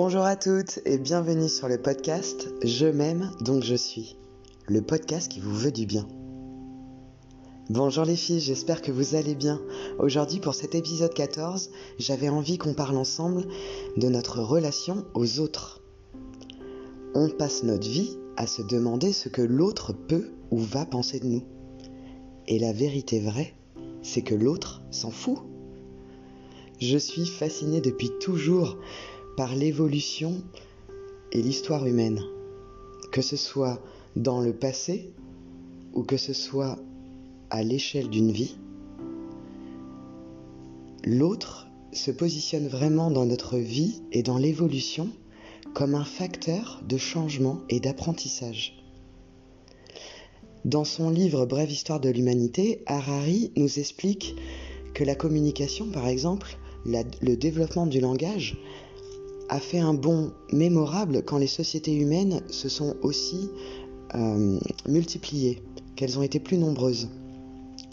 Bonjour à toutes et bienvenue sur le podcast Je m'aime donc je suis, le podcast qui vous veut du bien. Bonjour les filles, j'espère que vous allez bien. Aujourd'hui pour cet épisode 14, j'avais envie qu'on parle ensemble de notre relation aux autres. On passe notre vie à se demander ce que l'autre peut ou va penser de nous. Et la vérité vraie, c'est que l'autre s'en fout. Je suis fascinée depuis toujours par l'évolution et l'histoire humaine, que ce soit dans le passé ou que ce soit à l'échelle d'une vie, l'autre se positionne vraiment dans notre vie et dans l'évolution comme un facteur de changement et d'apprentissage. Dans son livre Brève histoire de l'humanité, Harari nous explique que la communication, par exemple, le développement du langage, a fait un bond mémorable quand les sociétés humaines se sont aussi euh, multipliées, qu'elles ont été plus nombreuses.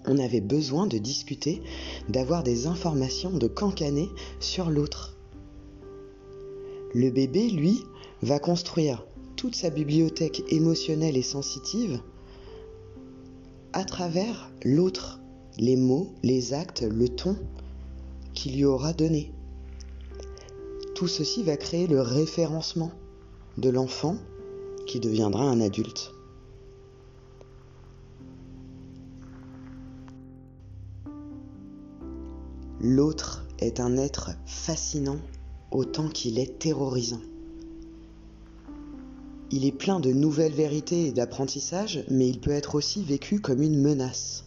On avait besoin de discuter, d'avoir des informations, de cancaner sur l'autre. Le bébé, lui, va construire toute sa bibliothèque émotionnelle et sensitive à travers l'autre, les mots, les actes, le ton qu'il lui aura donné. Tout ceci va créer le référencement de l'enfant qui deviendra un adulte. L'autre est un être fascinant autant qu'il est terrorisant. Il est plein de nouvelles vérités et d'apprentissage, mais il peut être aussi vécu comme une menace.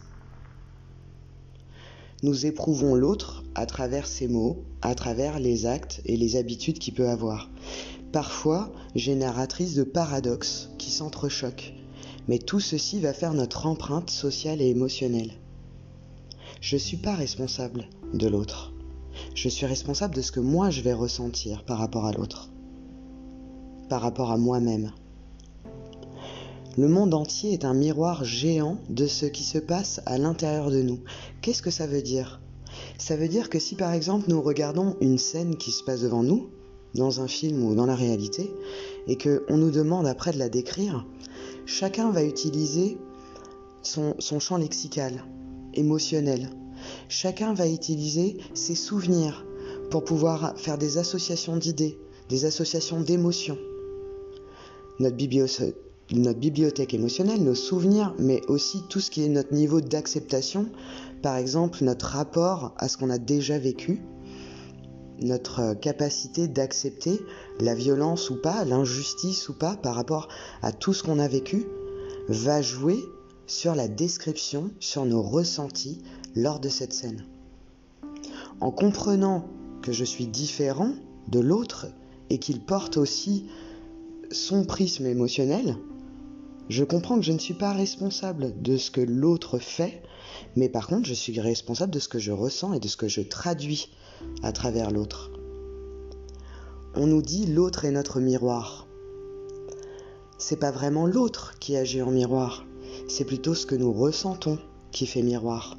Nous éprouvons l'autre à travers ses mots, à travers les actes et les habitudes qu'il peut avoir. Parfois génératrice de paradoxes qui s'entrechoquent. Mais tout ceci va faire notre empreinte sociale et émotionnelle. Je ne suis pas responsable de l'autre. Je suis responsable de ce que moi je vais ressentir par rapport à l'autre. Par rapport à moi-même. Le monde entier est un miroir géant de ce qui se passe à l'intérieur de nous. Qu'est-ce que ça veut dire? Ça veut dire que si par exemple nous regardons une scène qui se passe devant nous, dans un film ou dans la réalité, et qu'on nous demande après de la décrire, chacun va utiliser son, champ lexical, émotionnel. Chacun va utiliser ses souvenirs pour pouvoir faire des associations d'idées, des associations d'émotions. Notre bibliothèque émotionnelle, nos souvenirs, mais aussi tout ce qui est notre niveau d'acceptation, par exemple notre rapport à ce qu'on a déjà vécu, notre capacité d'accepter la violence ou pas, l'injustice ou pas par rapport à tout ce qu'on a vécu, va jouer sur la description, sur nos ressentis lors de cette scène. En comprenant que je suis différent de l'autre et qu'il porte aussi son prisme émotionnel, je comprends que je ne suis pas responsable de ce que l'autre fait, mais par contre je suis responsable de ce que je ressens et de ce que je traduis à travers l'autre. On nous dit l'autre est notre miroir. C'est pas vraiment l'autre qui agit en miroir, c'est plutôt ce que nous ressentons qui fait miroir.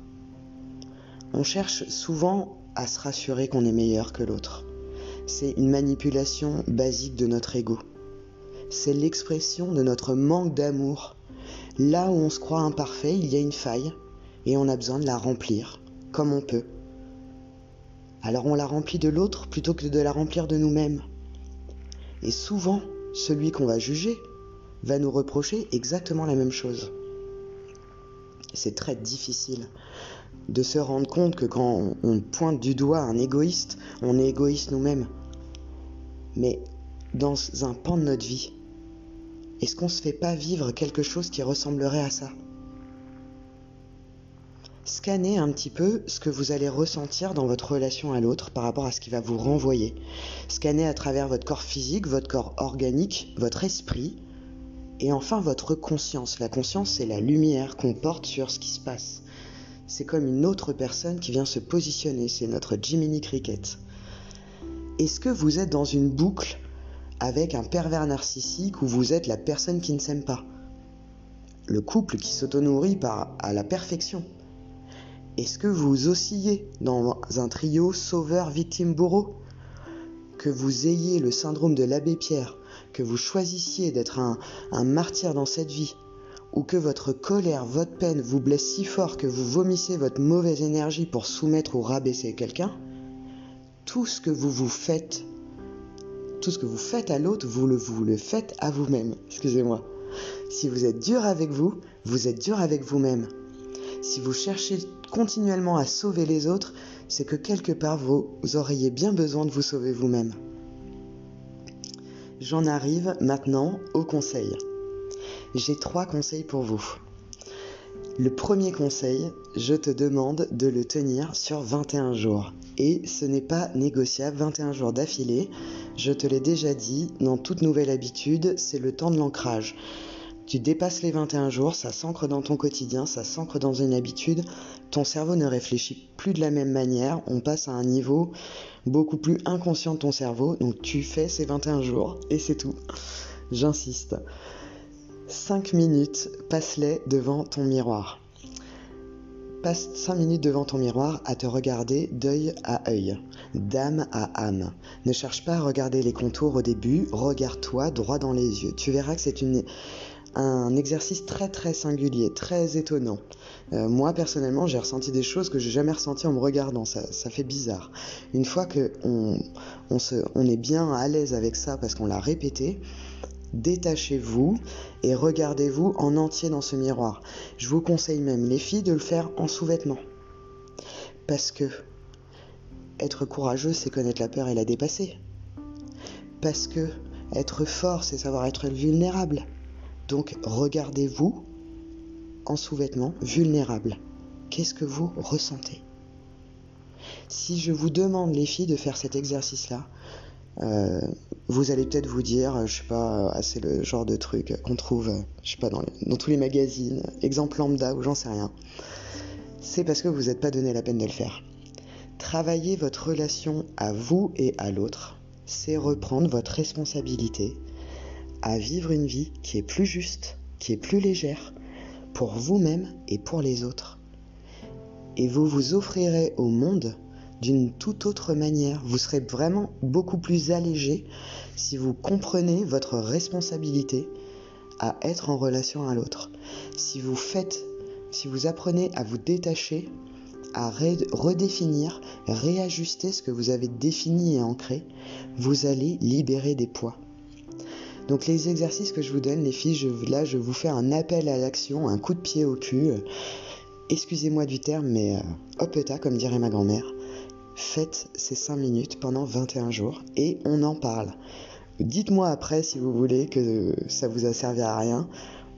On cherche souvent à se rassurer qu'on est meilleur que l'autre. C'est une manipulation basique de notre ego c'est l'expression de notre manque d'amour. Là où on se croit imparfait, il y a une faille et on a besoin de la remplir comme on peut. Alors on la remplit de l'autre plutôt que de la remplir de nous-mêmes. Et souvent, celui qu'on va juger va nous reprocher exactement la même chose. C'est très difficile de se rendre compte que quand on pointe du doigt un égoïste, on est égoïste nous-mêmes. Mais dans un pan de notre vie, est-ce qu'on ne se fait pas vivre quelque chose qui ressemblerait à ça? Scannez un petit peu ce que vous allez ressentir dans votre relation à l'autre par rapport à ce qui va vous renvoyer. Scannez à travers votre corps physique, votre corps organique, votre esprit et enfin votre conscience. La conscience, c'est la lumière qu'on porte sur ce qui se passe. C'est comme une autre personne qui vient se positionner, c'est notre Jiminy Cricket. Est-ce que vous êtes dans une boucle avec un pervers narcissique où vous êtes la personne qui ne s'aime pas. Le couple qui s'auto-nourrit par à la perfection. Est-ce que vous oscillez dans un trio sauveur-victime-bourreau que vous ayez le syndrome de l'abbé Pierre, que vous choisissiez d'être un, un martyr dans cette vie, ou que votre colère, votre peine vous blesse si fort que vous vomissez votre mauvaise énergie pour soumettre ou rabaisser quelqu'un, tout ce que vous vous faites, tout ce que vous faites à l'autre, vous le, faites à vous-même. Excusez-moi. Si vous êtes dur avec vous, vous êtes dur avec vous-même. Si vous cherchez continuellement à sauver les autres, c'est que quelque part vous auriez bien besoin de vous sauver vous-même. J'en arrive maintenant au conseil. J'ai trois conseils pour vous. Le premier conseil, je te demande de le tenir sur 21 jours. Et ce n'est pas négociable, 21 jours d'affilée. Je te l'ai déjà dit, dans toute nouvelle habitude, c'est le temps de l'ancrage. Tu dépasses les 21 jours, ça s'ancre dans ton quotidien, ça s'ancre dans une habitude, ton cerveau ne réfléchit plus de la même manière, on passe à un niveau beaucoup plus inconscient de ton cerveau, donc tu fais ces 21 jours et c'est tout. J'insiste. 5 minutes, passe-les devant ton miroir. Passe 5 minutes devant ton miroir à te regarder d'œil à œil, d'âme à âme. Ne cherche pas à regarder les contours au début, regarde-toi droit dans les yeux. Tu verras que c'est un exercice très très singulier, très étonnant. Euh, moi personnellement, j'ai ressenti des choses que j'ai jamais ressenties en me regardant. Ça, ça fait bizarre. Une fois que on, on est bien à l'aise avec ça parce qu'on l'a répété, détachez-vous et regardez-vous en entier dans ce miroir. Je vous conseille même les filles de le faire en sous-vêtements. Parce que être courageux, c'est connaître la peur et la dépasser. Parce que être fort, c'est savoir être vulnérable. Donc regardez-vous en sous-vêtements vulnérable. Qu'est-ce que vous ressentez? Si je vous demande les filles de faire cet exercice-là, euh, vous allez peut-être vous dire, je sais pas, ah, c'est le genre de truc qu'on trouve, je sais pas, dans, dans tous les magazines, exemple lambda ou j'en sais rien. C'est parce que vous n'êtes pas donné la peine de le faire. Travailler votre relation à vous et à l'autre, c'est reprendre votre responsabilité à vivre une vie qui est plus juste, qui est plus légère, pour vous-même et pour les autres. Et vous vous offrirez au monde d'une toute autre manière. Vous serez vraiment beaucoup plus allégé si vous comprenez votre responsabilité à être en relation à l'autre. Si vous faites, si vous apprenez à vous détacher, à redéfinir, réajuster ce que vous avez défini et ancré, vous allez libérer des poids. Donc les exercices que je vous donne, les filles, là je vous fais un appel à l'action, un coup de pied au cul. Excusez-moi du terme, mais euh, hop comme dirait ma grand-mère. Faites ces 5 minutes pendant 21 jours et on en parle. Dites-moi après si vous voulez que ça vous a servi à rien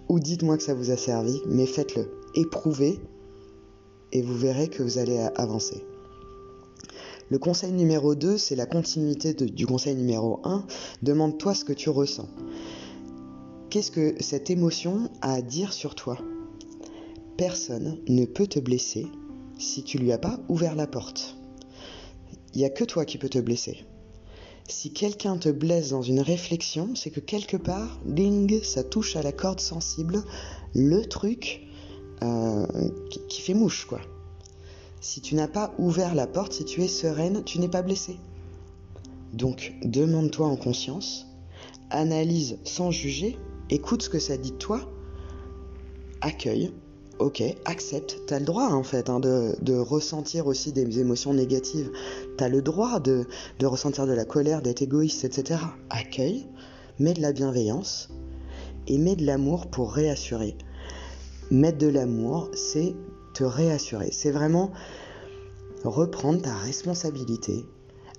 ou dites-moi que ça vous a servi, mais faites-le. Éprouvez et vous verrez que vous allez avancer. Le conseil numéro 2, c'est la continuité du conseil numéro 1. Demande-toi ce que tu ressens. Qu'est-ce que cette émotion a à dire sur toi? Personne ne peut te blesser si tu lui as pas ouvert la porte. Il n'y a que toi qui peux te blesser. Si quelqu'un te blesse dans une réflexion, c'est que quelque part, ding, ça touche à la corde sensible, le truc euh, qui, qui fait mouche, quoi. Si tu n'as pas ouvert la porte, si tu es sereine, tu n'es pas blessé. Donc demande-toi en conscience, analyse sans juger, écoute ce que ça dit de toi, accueille, ok, accepte. Tu as le droit en fait hein, de, ressentir aussi des émotions négatives. Tu as le droit de, de ressentir de la colère, d'être égoïste, etc. Accueille, mets de la bienveillance et mets de l'amour pour réassurer. Mettre de l'amour, c'est te réassurer. C'est vraiment reprendre ta responsabilité,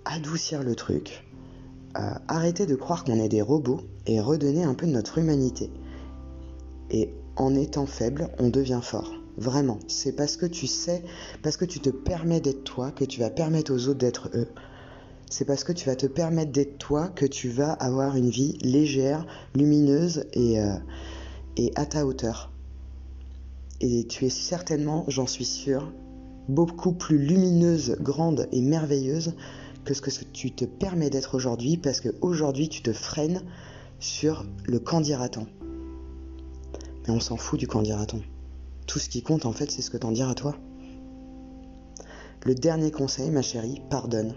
adoucir le truc, euh, arrêter de croire qu'on est des robots et redonner un peu de notre humanité. Et en étant faible, on devient fort. Vraiment, c'est parce que tu sais, parce que tu te permets d'être toi, que tu vas permettre aux autres d'être eux. C'est parce que tu vas te permettre d'être toi que tu vas avoir une vie légère, lumineuse et, euh, à ta hauteur. Et tu es certainement, j'en suis sûr, beaucoup plus lumineuse, grande et merveilleuse que ce que tu te permets d'être aujourd'hui parce qu'aujourd'hui tu te freines sur le candidaton. Mais on s'en fout du candidaton. Tout ce qui compte en fait c'est ce que t'en diras toi. Le dernier conseil ma chérie, pardonne.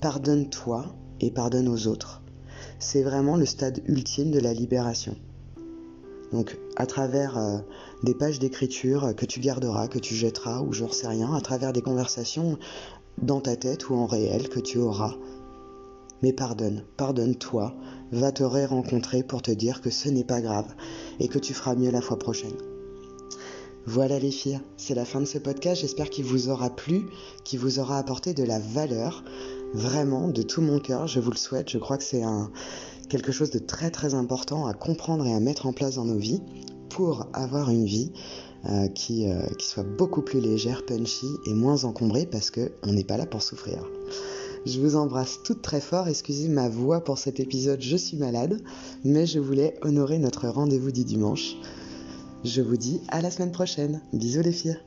Pardonne-toi et pardonne aux autres. C'est vraiment le stade ultime de la libération. Donc à travers euh, des pages d'écriture que tu garderas, que tu jetteras ou j'en sais rien, à travers des conversations dans ta tête ou en réel que tu auras. Mais pardonne, pardonne-toi, va te ré-rencontrer pour te dire que ce n'est pas grave et que tu feras mieux la fois prochaine. Voilà les filles, c'est la fin de ce podcast, j'espère qu'il vous aura plu, qu'il vous aura apporté de la valeur, vraiment de tout mon cœur, je vous le souhaite, je crois que c'est quelque chose de très très important à comprendre et à mettre en place dans nos vies pour avoir une vie euh, qui, euh, qui soit beaucoup plus légère, punchy et moins encombrée parce qu'on n'est pas là pour souffrir. Je vous embrasse toutes très fort, excusez ma voix pour cet épisode, je suis malade, mais je voulais honorer notre rendez-vous du dimanche. Je vous dis à la semaine prochaine. Bisous les filles.